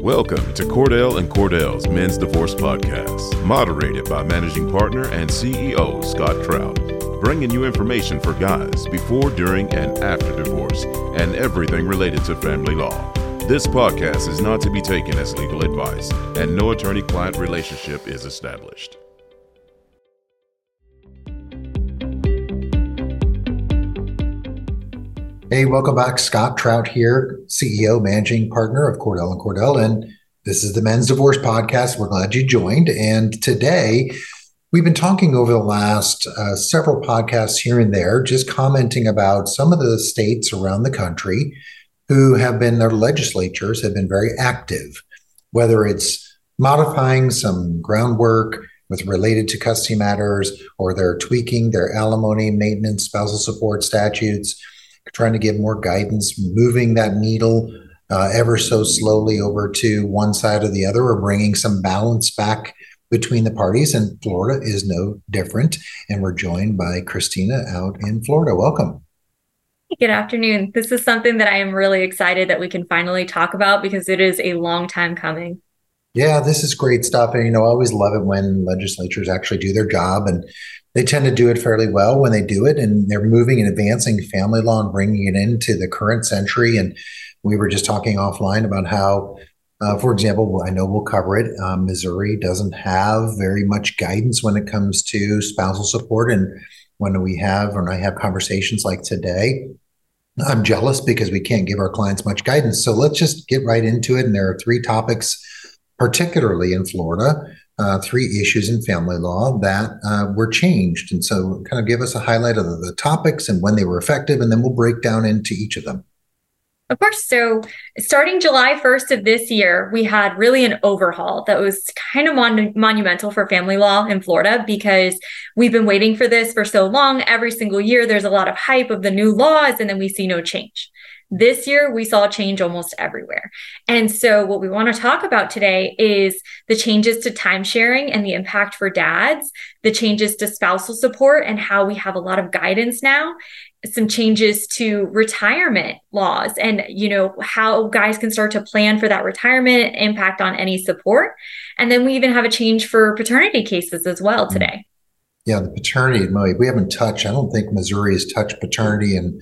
Welcome to Cordell and Cordell's Men's Divorce Podcast, moderated by managing partner and CEO Scott Trout, bringing you information for guys before, during, and after divorce, and everything related to family law. This podcast is not to be taken as legal advice, and no attorney client relationship is established. Hey, welcome back. Scott Trout here, CEO, managing partner of Cordell and Cordell. And this is the Men's Divorce Podcast. We're glad you joined. And today, we've been talking over the last uh, several podcasts here and there, just commenting about some of the states around the country who have been, their legislatures have been very active, whether it's modifying some groundwork with related to custody matters, or they're tweaking their alimony, maintenance, spousal support statutes trying to give more guidance, moving that needle uh, ever so slowly over to one side or the other, or bringing some balance back between the parties. And Florida is no different. And we're joined by Christina out in Florida. Welcome. Good afternoon. This is something that I am really excited that we can finally talk about because it is a long time coming. Yeah, this is great stuff. And, you know, I always love it when legislatures actually do their job and they tend to do it fairly well when they do it. And they're moving and advancing family law and bringing it into the current century. And we were just talking offline about how, uh, for example, I know we'll cover it. Um, Missouri doesn't have very much guidance when it comes to spousal support. And when we have, and I have conversations like today, I'm jealous because we can't give our clients much guidance. So let's just get right into it. And there are three topics particularly in Florida, uh, three issues in family law that uh, were changed. And so, kind of give us a highlight of the, topics and when they were effective, and then we'll break down into each of them. Of course. So, starting July 1st of this year, we had really an overhaul that was kind of mon- monumental for family law in Florida because we've been waiting for this for so long. Every single year, there's a lot of hype of the new laws, and then we see no change. This year, we saw change almost everywhere. And so, what we want to talk about today is the changes to time sharing and the impact for dads, the changes to spousal support and how we have a lot of guidance now, some changes to retirement laws and you know how guys can start to plan for that retirement impact on any support and then we even have a change for paternity cases as well mm. today yeah the paternity we haven't touched i don't think missouri has touched paternity and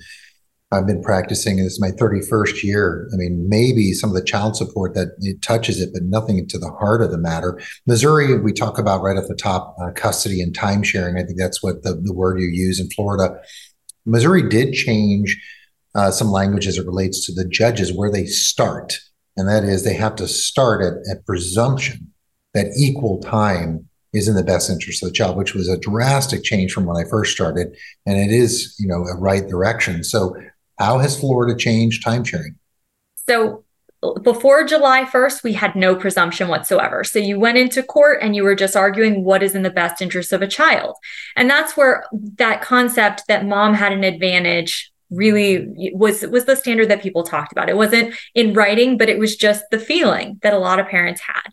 I've been practicing. This is my 31st year. I mean, maybe some of the child support that it touches it, but nothing to the heart of the matter. Missouri, we talk about right at the top, uh, custody and time sharing. I think that's what the, the word you use in Florida. Missouri did change uh, some language as it relates to the judges where they start. And that is they have to start at, at presumption that equal time is in the best interest of the child, which was a drastic change from when I first started. And it is, you know, a right direction. So how has Florida changed time sharing? So before July 1st, we had no presumption whatsoever. So you went into court and you were just arguing what is in the best interest of a child. And that's where that concept that mom had an advantage really was was the standard that people talked about. It wasn't in writing, but it was just the feeling that a lot of parents had.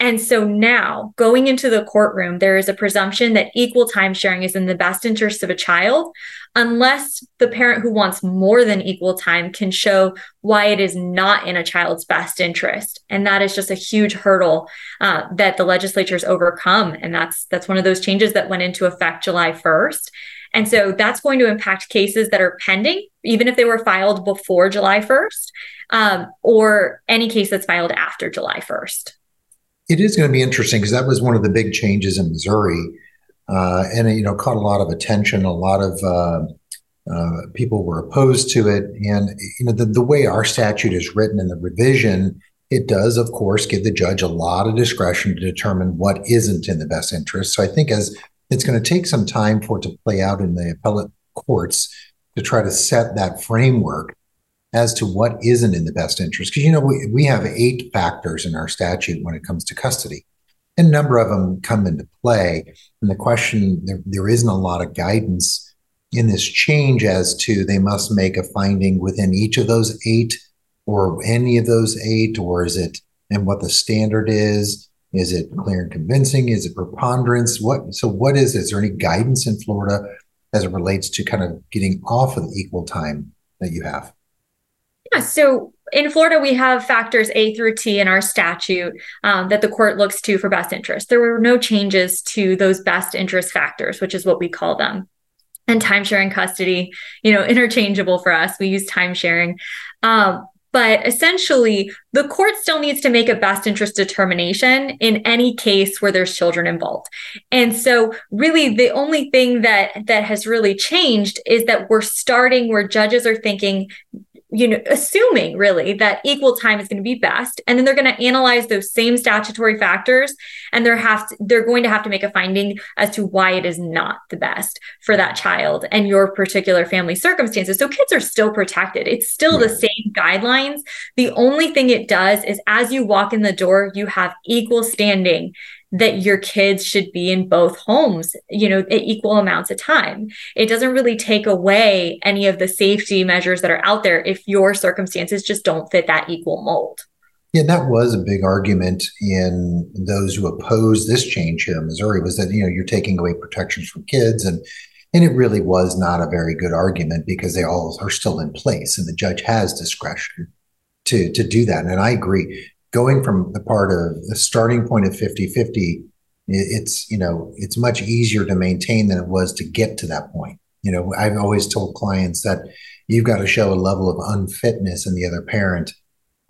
And so now going into the courtroom, there is a presumption that equal time sharing is in the best interest of a child, unless the parent who wants more than equal time can show why it is not in a child's best interest. And that is just a huge hurdle uh, that the legislature's overcome. And that's that's one of those changes that went into effect July 1st. And so that's going to impact cases that are pending, even if they were filed before July 1st, um, or any case that's filed after July 1st. It is going to be interesting because that was one of the big changes in Missouri, uh, and it, you know caught a lot of attention. A lot of uh, uh, people were opposed to it, and you know the, the way our statute is written in the revision, it does of course give the judge a lot of discretion to determine what isn't in the best interest. So I think as it's going to take some time for it to play out in the appellate courts to try to set that framework as to what isn't in the best interest. Because, you know, we, we have eight factors in our statute when it comes to custody. And a number of them come into play. And the question, there, there isn't a lot of guidance in this change as to they must make a finding within each of those eight or any of those eight, or is it, and what the standard is. Is it clear and convincing? Is it preponderance? What so what is Is there any guidance in Florida as it relates to kind of getting off of the equal time that you have? Yeah. So in Florida, we have factors A through T in our statute um, that the court looks to for best interest. There were no changes to those best interest factors, which is what we call them. And time sharing custody, you know, interchangeable for us. We use time sharing. Um, but essentially, the court still needs to make a best interest determination in any case where there's children involved. And so really the only thing that that has really changed is that we're starting where judges are thinking you know, assuming really that equal time is going to be best. And then they're going to analyze those same statutory factors and they're have to, they're going to have to make a finding as to why it is not the best for that child and your particular family circumstances. So kids are still protected. It's still yeah. the same guidelines. The only thing it does is as you walk in the door, you have equal standing that your kids should be in both homes, you know, equal amounts of time. It doesn't really take away any of the safety measures that are out there if your circumstances just don't fit that equal mold. Yeah, that was a big argument in those who opposed this change here in Missouri was that, you know, you're taking away protections from kids and and it really was not a very good argument because they all are still in place and the judge has discretion to to do that. And I agree going from the part of the starting point of 50 50 it's you know it's much easier to maintain than it was to get to that point. You know i've always told clients that you've got to show a level of unfitness in the other parent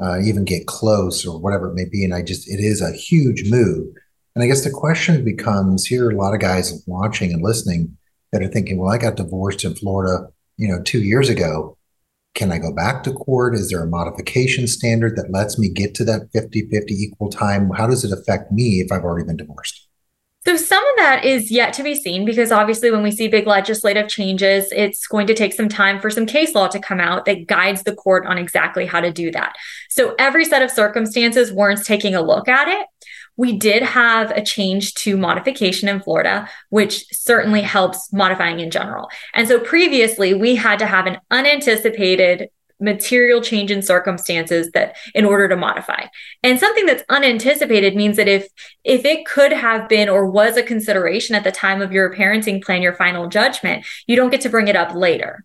uh, even get close or whatever it may be and i just it is a huge move. And i guess the question becomes here are a lot of guys watching and listening that are thinking well i got divorced in florida you know two years ago can I go back to court? Is there a modification standard that lets me get to that 50 50 equal time? How does it affect me if I've already been divorced? So, some of that is yet to be seen because obviously, when we see big legislative changes, it's going to take some time for some case law to come out that guides the court on exactly how to do that. So, every set of circumstances warrants taking a look at it we did have a change to modification in Florida, which certainly helps modifying in general. And so previously, we had to have an unanticipated material change in circumstances that in order to modify and something that's unanticipated means that if if it could have been or was a consideration at the time of your parenting plan your final judgment you don't get to bring it up later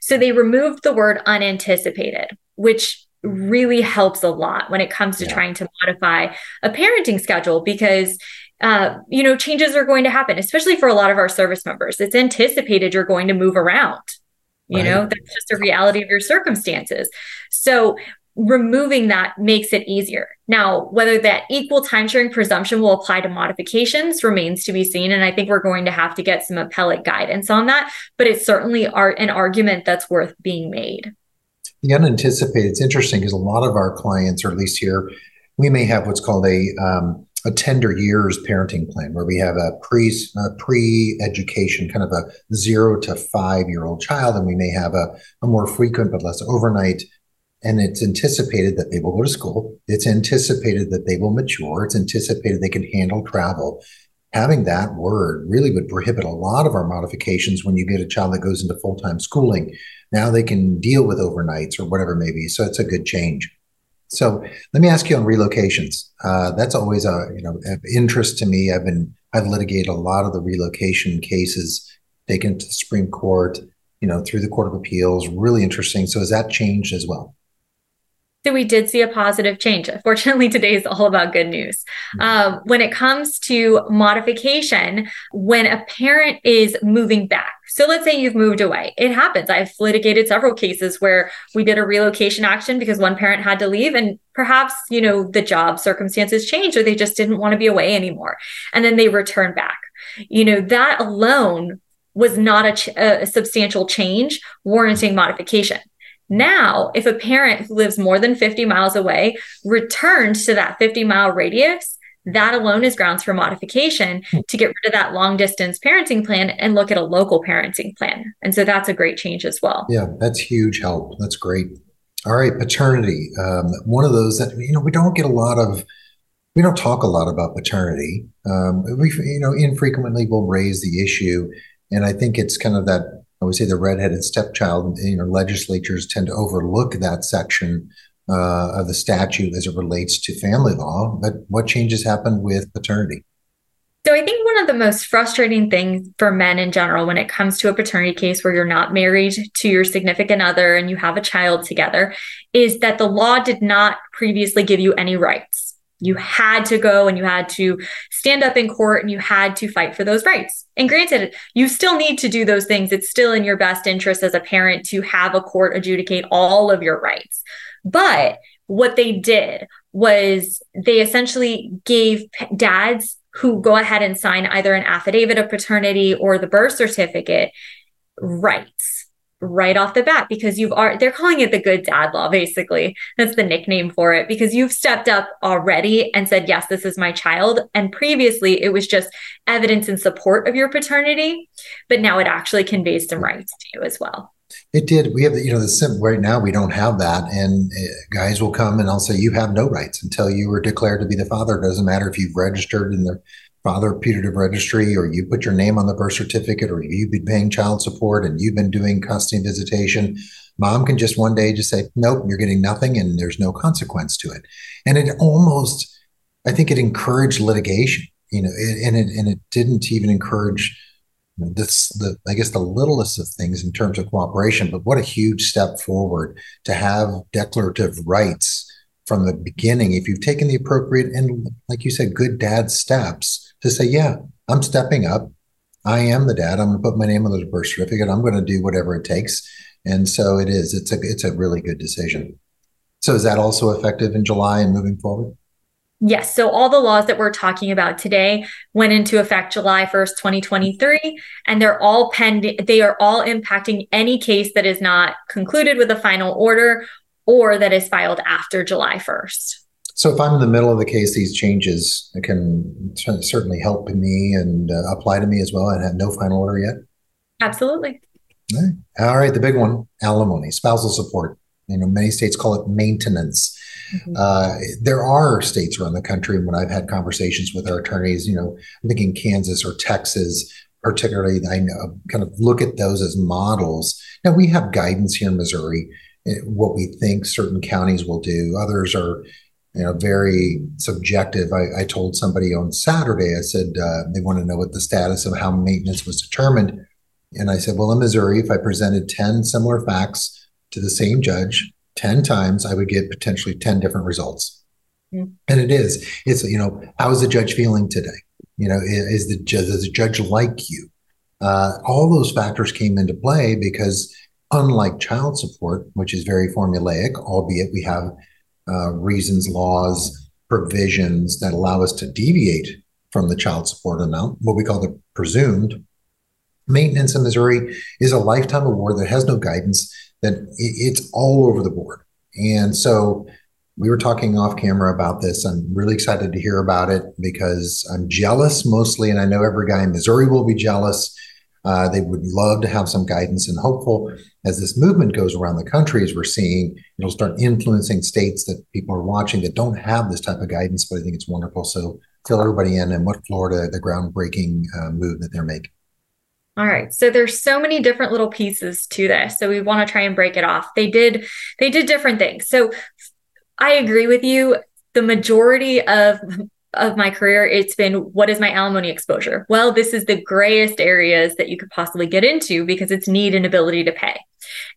so they removed the word unanticipated which really helps a lot when it comes to yeah. trying to modify a parenting schedule because uh, you know changes are going to happen especially for a lot of our service members. It's anticipated you're going to move around. You right. know that's just a reality of your circumstances. So removing that makes it easier. Now whether that equal time sharing presumption will apply to modifications remains to be seen and i think we're going to have to get some appellate guidance on that but it's certainly an argument that's worth being made the unanticipated, it's interesting because a lot of our clients, or at least here, we may have what's called a um, a tender years parenting plan where we have a pre a pre education kind of a zero to five year old child, and we may have a, a more frequent but less overnight. And it's anticipated that they will go to school. It's anticipated that they will mature. It's anticipated they can handle travel. Having that word really would prohibit a lot of our modifications when you get a child that goes into full time schooling now they can deal with overnights or whatever it may be. So it's a good change. So let me ask you on relocations. Uh, that's always a you know of interest to me. I've been I've litigated a lot of the relocation cases taken to the Supreme Court, you know, through the Court of Appeals. Really interesting. So has that changed as well? So we did see a positive change. Fortunately, today is all about good news. Mm-hmm. Um, when it comes to modification, when a parent is moving back, so let's say you've moved away, it happens. I've litigated several cases where we did a relocation action because one parent had to leave and perhaps, you know, the job circumstances changed or they just didn't want to be away anymore. And then they return back. You know, that alone was not a, ch- a substantial change warranting modification. Now, if a parent who lives more than 50 miles away returns to that 50 mile radius, that alone is grounds for modification hmm. to get rid of that long distance parenting plan and look at a local parenting plan. And so that's a great change as well. Yeah, that's huge help. That's great. All right, paternity. Um, one of those that, you know, we don't get a lot of, we don't talk a lot about paternity. Um, we, you know, infrequently will raise the issue. And I think it's kind of that Would say the redheaded stepchild, you know, legislatures tend to overlook that section uh, of the statute as it relates to family law. But what changes happened with paternity? So I think one of the most frustrating things for men in general when it comes to a paternity case where you're not married to your significant other and you have a child together is that the law did not previously give you any rights. You had to go and you had to stand up in court and you had to fight for those rights. And granted, you still need to do those things. It's still in your best interest as a parent to have a court adjudicate all of your rights. But what they did was they essentially gave dads who go ahead and sign either an affidavit of paternity or the birth certificate rights right off the bat because you've are they're calling it the good dad law basically that's the nickname for it because you've stepped up already and said yes this is my child and previously it was just evidence in support of your paternity but now it actually conveys some rights to you as well it did. We have, the, you know, the sim right now. We don't have that, and uh, guys will come and I'll say, "You have no rights until you were declared to be the father." It doesn't matter if you've registered in the father putative registry, or you put your name on the birth certificate, or you've been paying child support and you've been doing custody visitation. Mom can just one day just say, "Nope, you're getting nothing," and there's no consequence to it. And it almost, I think, it encouraged litigation. You know, it, and it and it didn't even encourage this the I guess the littlest of things in terms of cooperation, but what a huge step forward to have declarative rights from the beginning. If you've taken the appropriate and like you said, good dad steps to say, yeah, I'm stepping up. I am the dad. I'm going to put my name on the birth certificate. I'm going to do whatever it takes. And so it is. It's a it's a really good decision. So is that also effective in July and moving forward? Yes. So all the laws that we're talking about today went into effect July 1st, 2023, and they're all pending, they are all impacting any case that is not concluded with a final order or that is filed after July 1st. So if I'm in the middle of the case, these changes can certainly help me and uh, apply to me as well I have no final order yet? Absolutely. All right. All right. The big one alimony, spousal support. You know, many states call it maintenance. Mm-hmm. Uh, there are states around the country when I've had conversations with our attorneys, you know, I'm thinking Kansas or Texas, particularly, I know, kind of look at those as models. Now, we have guidance here in Missouri, eh, what we think certain counties will do. Others are, you know, very subjective. I, I told somebody on Saturday, I said, uh, they want to know what the status of how maintenance was determined. And I said, well, in Missouri, if I presented 10 similar facts to the same judge, 10 times, I would get potentially 10 different results. Mm. And it is. It's, you know, how is the judge feeling today? You know, is the judge, does the judge like you? Uh, all those factors came into play because unlike child support, which is very formulaic, albeit we have uh, reasons, laws, provisions that allow us to deviate from the child support amount, what we call the presumed. Maintenance in Missouri is a lifetime award that has no guidance that it's all over the board. And so we were talking off camera about this. I'm really excited to hear about it because I'm jealous mostly, and I know every guy in Missouri will be jealous. Uh, they would love to have some guidance and hopeful as this movement goes around the country, as we're seeing, it'll start influencing states that people are watching that don't have this type of guidance. But I think it's wonderful. So fill everybody in and what Florida, the groundbreaking uh, move that they're making. All right. So there's so many different little pieces to this. So we want to try and break it off. They did they did different things. So I agree with you. The majority of of my career, it's been what is my alimony exposure? Well, this is the grayest areas that you could possibly get into because it's need and ability to pay.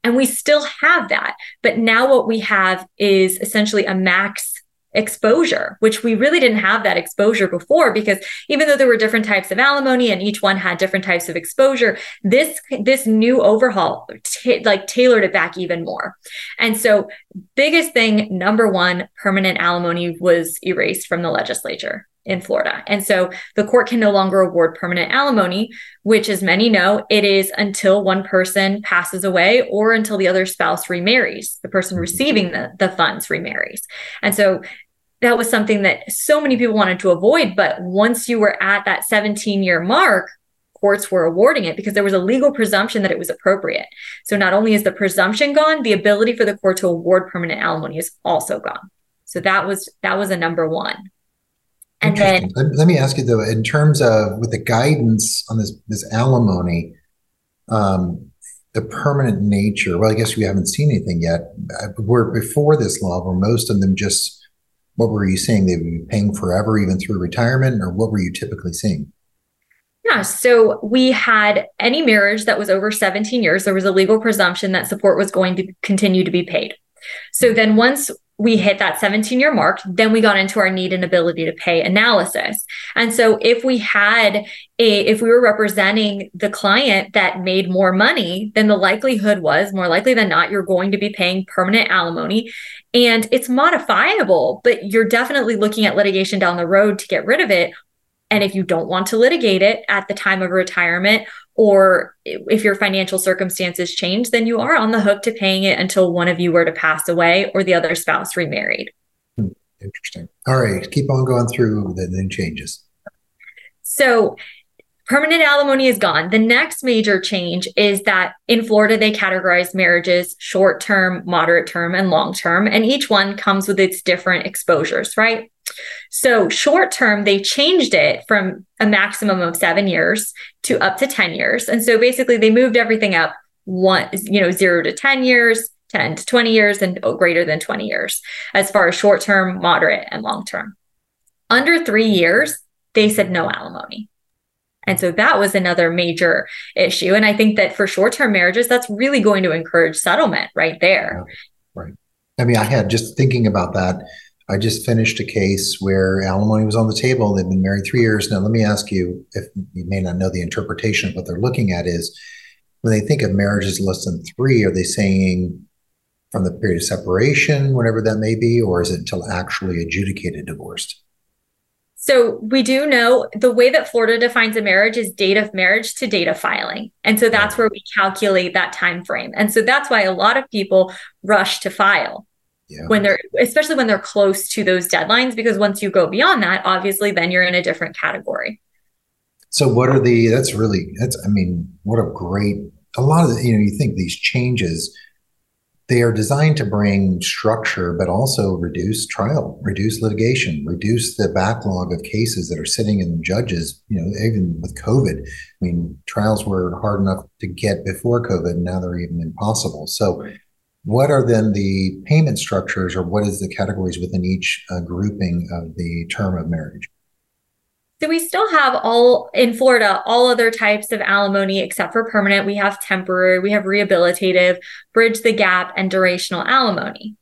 And we still have that. But now what we have is essentially a max exposure, which we really didn't have that exposure before because even though there were different types of alimony and each one had different types of exposure, this this new overhaul t- like tailored it back even more. And so biggest thing number 1 permanent alimony was erased from the legislature in Florida. And so the court can no longer award permanent alimony, which, as many know, it is until one person passes away or until the other spouse remarries, the person mm-hmm. receiving the, the funds remarries. And so that was something that so many people wanted to avoid. But once you were at that 17 year mark, courts were awarding it because there was a legal presumption that it was appropriate. So not only is the presumption gone, the ability for the court to award permanent alimony is also gone. So that was that was a number one. And then let, let, me ask you though, in terms of with the guidance on this this alimony, um, the permanent nature. Well, I guess we haven't seen anything yet. Where before this law, where most of them just what were you seeing? They would be paying forever, even through retirement, or what were you typically seeing? Yeah, so we had any marriage that was over 17 years, there was a legal presumption that support was going to continue to be paid. So then once we hit that 17 year mark, then we got into our need and ability to pay analysis. And so if we had a, if we were representing the client that made more money, then the likelihood was more likely than not, you're going to be paying permanent alimony and it's modifiable, but you're definitely looking at litigation down the road to get rid of it. And if you don't want to litigate it at the time of retirement, or if your financial circumstances change, then you are on the hook to paying it until one of you were to pass away or the other spouse remarried. Hmm, interesting. All right, keep on going through the new changes. So, permanent alimony is gone. The next major change is that in Florida, they categorize marriages short term, moderate term, and long term, and each one comes with its different exposures, right? So short term, they changed it from a maximum of seven years to up to 10 years. And so basically they moved everything up one, you know, zero to 10 years, 10 to 20 years, and oh, greater than 20 years as far as short term, moderate, and long term. Under three years, they said no alimony. And so that was another major issue. And I think that for short term marriages, that's really going to encourage settlement right there. Right. I mean, I had just thinking about that I just finished a case where alimony was on the table. They've been married three years. Now, let me ask you if you may not know the interpretation of what they're looking at is when they think of marriages less than three, are they saying from the period of separation, whatever that may be, or is it until actually adjudicated divorced? So we do know the way that Florida defines a marriage is date of marriage to date of filing. And so that's where we calculate that time frame. And so that's why a lot of people rush to file yeah. when they're especially when they're close to those deadlines because once you go beyond that obviously then you're in a different category. So what are the that's really that's i mean what a great a lot of the, you know you think these changes they are designed to bring structure but also reduce trial reduce litigation reduce the backlog of cases that are sitting in judges you know even with covid. I mean trials were hard enough to get before covid and now they're even impossible. So what are then the payment structures or what is the categories within each uh, grouping of the term of marriage? So we still have all in Florida, all other types of alimony except for permanent. We have temporary, we have rehabilitative, bridge the gap, and durational alimony.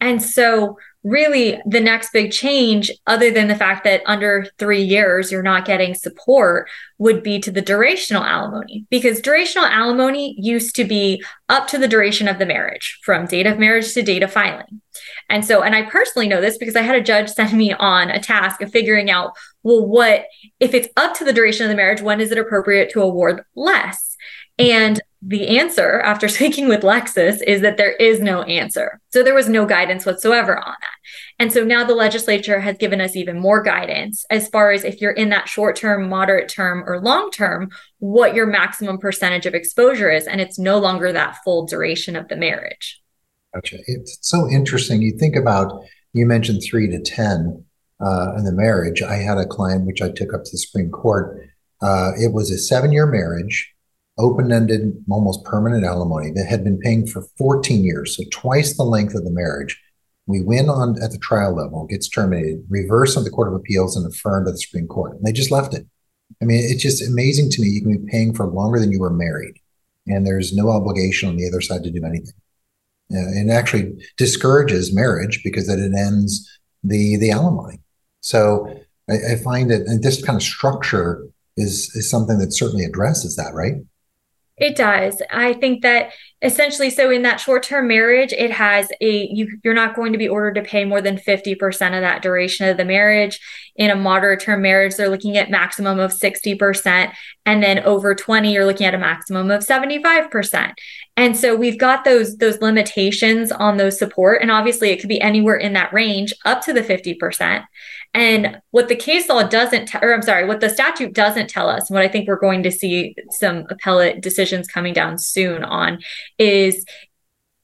And so really the next big change, other than the fact that under three years you're not getting support, would be to the durational alimony. Because durational alimony used to be up to the duration of the marriage, from date of marriage to date of filing. And so, and I personally know this because I had a judge send me on a task of figuring out, well, what if it's up to the duration of the marriage, when is it appropriate to award less? And the answer after speaking with Lexis is that there is no answer. So there was no guidance whatsoever on that. And so now the legislature has given us even more guidance as far as if you're in that short term, moderate term, or long term, what your maximum percentage of exposure is. And it's no longer that full duration of the marriage. Gotcha. It's so interesting. You think about, you mentioned three to 10 uh, in the marriage. I had a client which I took up to the Supreme Court. Uh, it was a seven year marriage open-ended, almost permanent alimony that had been paying for 14 years, so twice the length of the marriage. We win on at the trial level, gets terminated, reverse on the Court of Appeals, and affirmed at the Supreme Court. And they just left it. I mean, it's just amazing to me. You can be paying for longer than you were married, and there's no obligation on the other side to do anything. Uh, and actually discourages marriage because that it ends the the alimony. So I, I find that this kind of structure is is something that certainly addresses that, right? It does. I think that essentially, so in that short term marriage, it has a, you, you're not going to be ordered to pay more than 50% of that duration of the marriage. In a moderate term marriage, they're looking at maximum of 60%. And then over 20, you're looking at a maximum of 75%. And so we've got those, those limitations on those support. And obviously it could be anywhere in that range up to the 50%. And what the case law doesn't, t- or I'm sorry, what the statute doesn't tell us, and what I think we're going to see some appellate decisions coming down soon on is,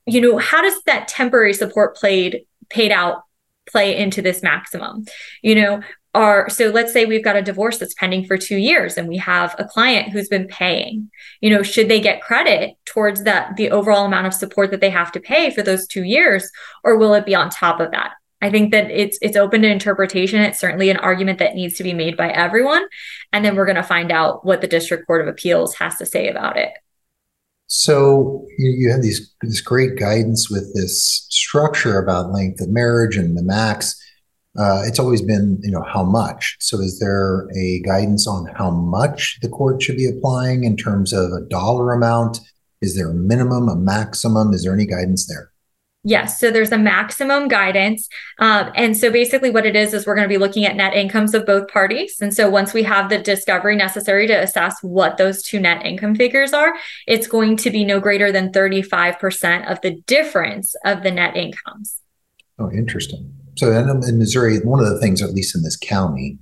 you know, how does that temporary support played paid out play into this maximum? You know, are so let's say we've got a divorce that's pending for two years and we have a client who's been paying you know should they get credit towards that the overall amount of support that they have to pay for those two years or will it be on top of that I think that it's it's open to interpretation. It's certainly an argument that needs to be made by everyone, and then we're going to find out what the District Court of Appeals has to say about it. So you, have these this great guidance with this structure about length of marriage and the max. Uh, it's always been, you know, how much. So is there a guidance on how much the court should be applying in terms of a dollar amount? Is there a minimum, a maximum? Is there any guidance there? Yes. So there's a maximum guidance. Um, and so basically, what it is, is we're going to be looking at net incomes of both parties. And so once we have the discovery necessary to assess what those two net income figures are, it's going to be no greater than 35% of the difference of the net incomes. Oh, interesting. So in, Missouri, one of the things, at least in this county,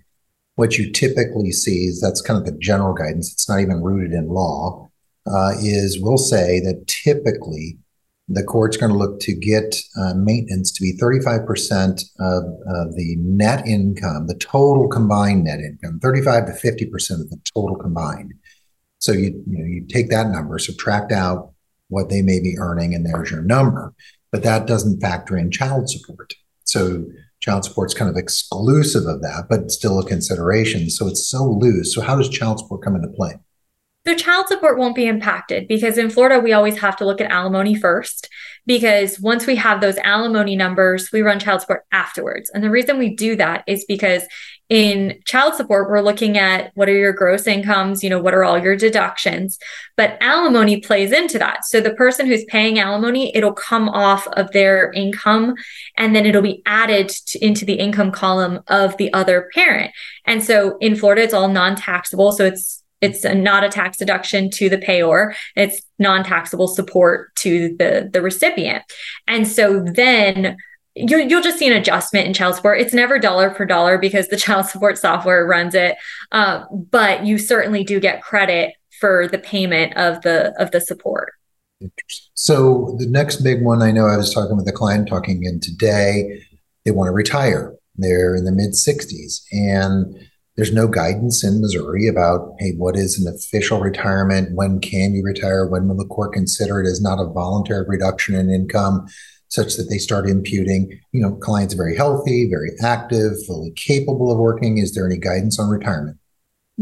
what you typically see is that's kind of the general guidance. It's not even rooted in law. Uh, is we'll say that typically the court's going to look to get uh, maintenance to be 35% of the net income, the total combined net income, 35 to 50% of the total combined. So you, you, know, you take that number, subtract out what they may be earning, and there's your number. But that doesn't factor in child support. So child support's kind of exclusive of that, but still a consideration. So it's so loose. So how does child support come into play? So child support won't be impacted because in Florida, we always have to look at alimony first. Because once we have those alimony numbers, we run child support afterwards. And the reason we do that is because in child support, we're looking at what are your gross incomes, you know, what are all your deductions, but alimony plays into that. So the person who's paying alimony, it'll come off of their income and then it'll be added to, into the income column of the other parent. And so in Florida, it's all non taxable. So it's it's not a tax deduction to the payor. It's non-taxable support to the the recipient. And so then you, you'll just see an adjustment in child support. It's never dollar for dollar because the child support software runs it, uh, but you certainly do get credit for the payment of the of the support. So the next big one, I know I was talking with a client talking in today. They want to retire. They're in the mid 60s, and there's no guidance in Missouri about, hey, what is an official retirement? When can you retire? When will the court consider it as not a voluntary reduction in income, such that they start imputing? You know, clients very healthy, very active, fully capable of working. Is there any guidance on retirement?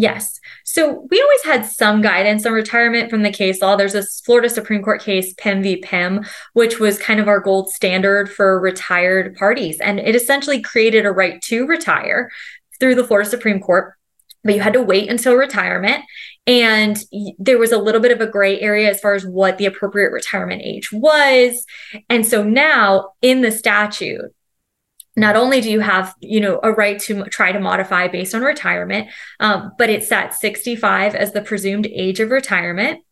Yes. So we always had some guidance on retirement from the case law. There's this Florida Supreme Court case, Pimm v. Pimm, which was kind of our gold standard for retired parties. And it essentially created a right to retire through the Florida Supreme Court, but you had to wait until retirement. And there was a little bit of a gray area as far as what the appropriate retirement age was. And so now in the statute, not only do you have you know a right to try to modify based on retirement um, but it's at 65 as the presumed age of retirement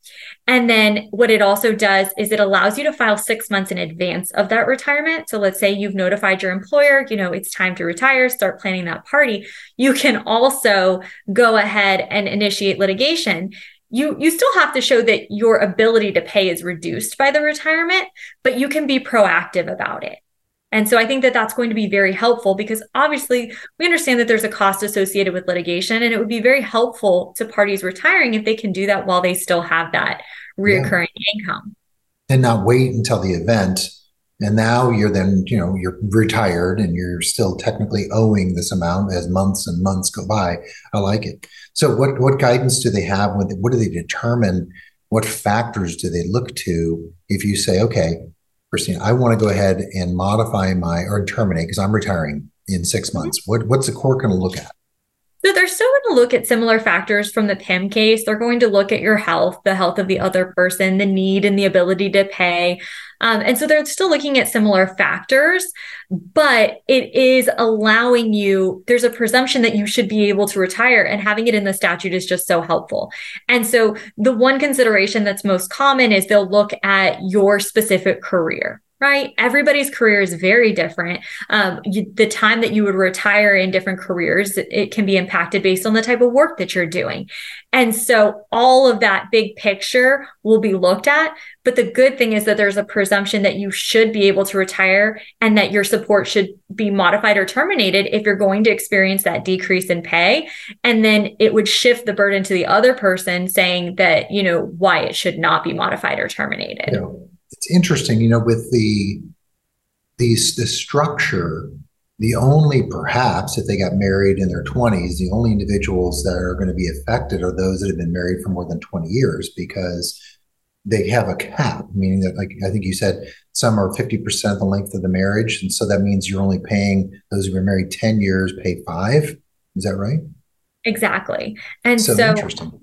and then what it also does is it allows you to file six months in advance of that retirement. So let's say you've notified your employer, you know, it's time to retire, start planning that party. You can also go ahead and initiate litigation. You, you still have to show that your ability to pay is reduced by the retirement, but you can be proactive about it. And so I think that that's going to be very helpful because obviously we understand that there's a cost associated with litigation and it would be very helpful to parties retiring if they can do that while they still have that reoccurring yeah. income. And not wait until the event. And now you're then, you know, you're retired and you're still technically owing this amount as months and months go by. I like it. So what what guidance do they have they, what do they determine? What factors do they look to if you say, okay, Christine, I want to go ahead and modify my or terminate because I'm retiring in six mm-hmm. months. What what's the court going to look at? So they're still going to look at similar factors from the Pimm case. They're going to look at your health, the health of the other person, the need and the ability to pay. Um, and so they're still looking at similar factors, but it is allowing you, there's a presumption that you should be able to retire, and having it in the statute is just so helpful. And so the one consideration that's most common is they'll look at your specific career right? Everybody's career is very different. Um, you, the time that you would retire in different careers, it, can be impacted based on the type of work that you're doing. And so all of that big picture will be looked at. But the good thing is that there's a presumption that you should be able to retire and that your support should be modified or terminated if you're going to experience that decrease in pay. And then it would shift the burden to the other person saying that, you know, why it should not be modified or terminated. Yeah it's interesting, you know, with the these the structure The only, perhaps, if they got married in their 20s, the only individuals that are going to be affected are those that have been married for more than 20 years because they have a cap, meaning that, like I think you said, some are 50% of the length of the marriage. And so that means you're only paying those who've been married 10 years pay five. Is that right? Exactly. And so, so interesting.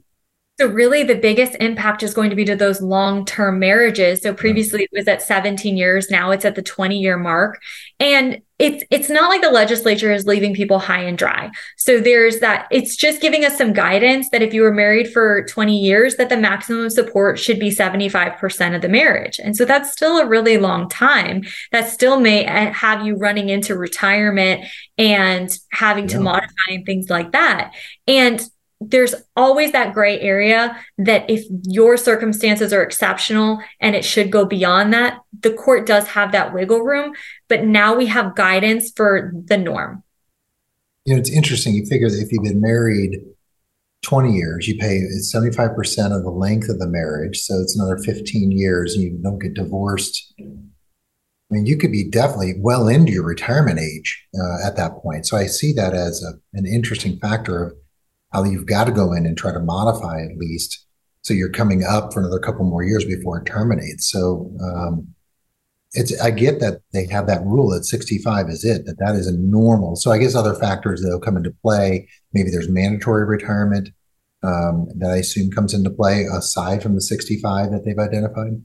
So, really, the biggest impact is going to be to those long term marriages. So, previously it was at 17 years, now it's at the 20 year mark. And it's it's not like the legislature is leaving people high and dry. So there's that it's just giving us some guidance that if you were married for 20 years that the maximum support should be 75% of the marriage. And so that's still a really long time. That still may uh, have you running into retirement and having yeah. to modify and things like that. And there's always that gray area that if your circumstances are exceptional and it should go beyond that, the court does have that wiggle room. But now we have guidance for the norm. You know, it's interesting. You figure that if you've been married 20 years, you pay 75% of the length of the marriage. So it's another 15 years and you don't get divorced. I mean, you could be definitely well into your retirement age uh, at that point. So I see that as a, an interesting factor of you've got to go in and try to modify at least so you're coming up for another couple more years before it terminates. So um, it's I get that they have that rule that 65 is it that that is a normal. So I guess other factors that'll come into play. Maybe there's mandatory retirement um, that I assume comes into play aside from the 65 that they've identified.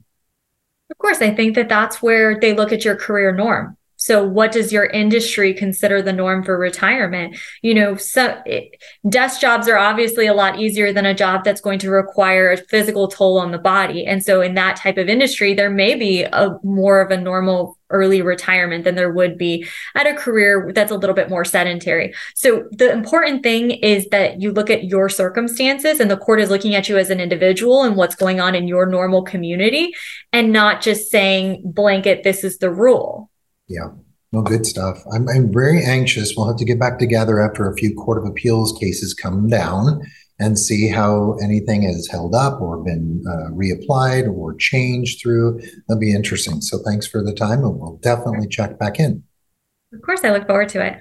Of course, I think that that's where they look at your career norm. So what does your industry consider the norm for retirement? You know, so it, desk jobs are obviously a lot easier than a job that's going to require a physical toll on the body. And so in that type of industry, there may be a more of a normal early retirement than there would be at a career that's a little bit more sedentary. So the important thing is that you look at your circumstances and the court is looking at you as an individual and what's going on in your normal community and not just saying blanket this is the rule. Yeah. Well, good stuff. I'm, I'm very anxious. We'll have to get back together after a few Court of Appeals cases come down and see how anything has held up or been uh, reapplied or changed through. That'll be interesting. So thanks for the time, and we'll definitely check back in. Of course, I look forward to it.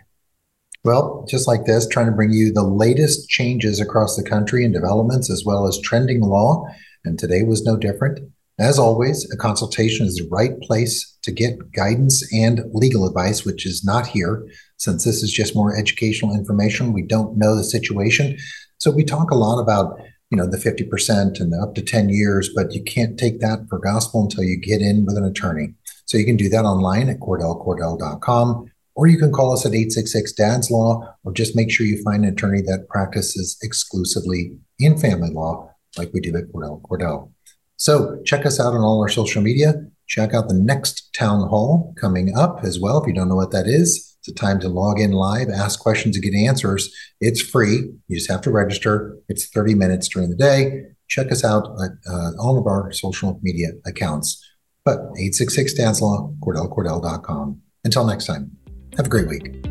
Well, just like this, trying to bring you the latest changes across the country and developments, as well as trending law. And today was no different. As always, a consultation is the right place to get guidance and legal advice, which is not here since this is just more educational information. We don't know the situation. So we talk a lot about, you know, the 50% and the up to 10 years, but you can't take that for gospel until you get in with an attorney. So you can do that online at cordellcordell.com or you can call us at 866 Dad's Law or just make sure you find an attorney that practices exclusively in family law like we do at Cordell Cordell. So check us out on all our social media. Check out the next town hall coming up as well. If you don't know what that is, it's a time to log in live, ask questions, and get answers. It's free. You just have to register. It's 30 minutes during the day. Check us out at uh, all of our social media accounts. But 866 Dad's Law, CordellCordell.com. Until next time, have a great week.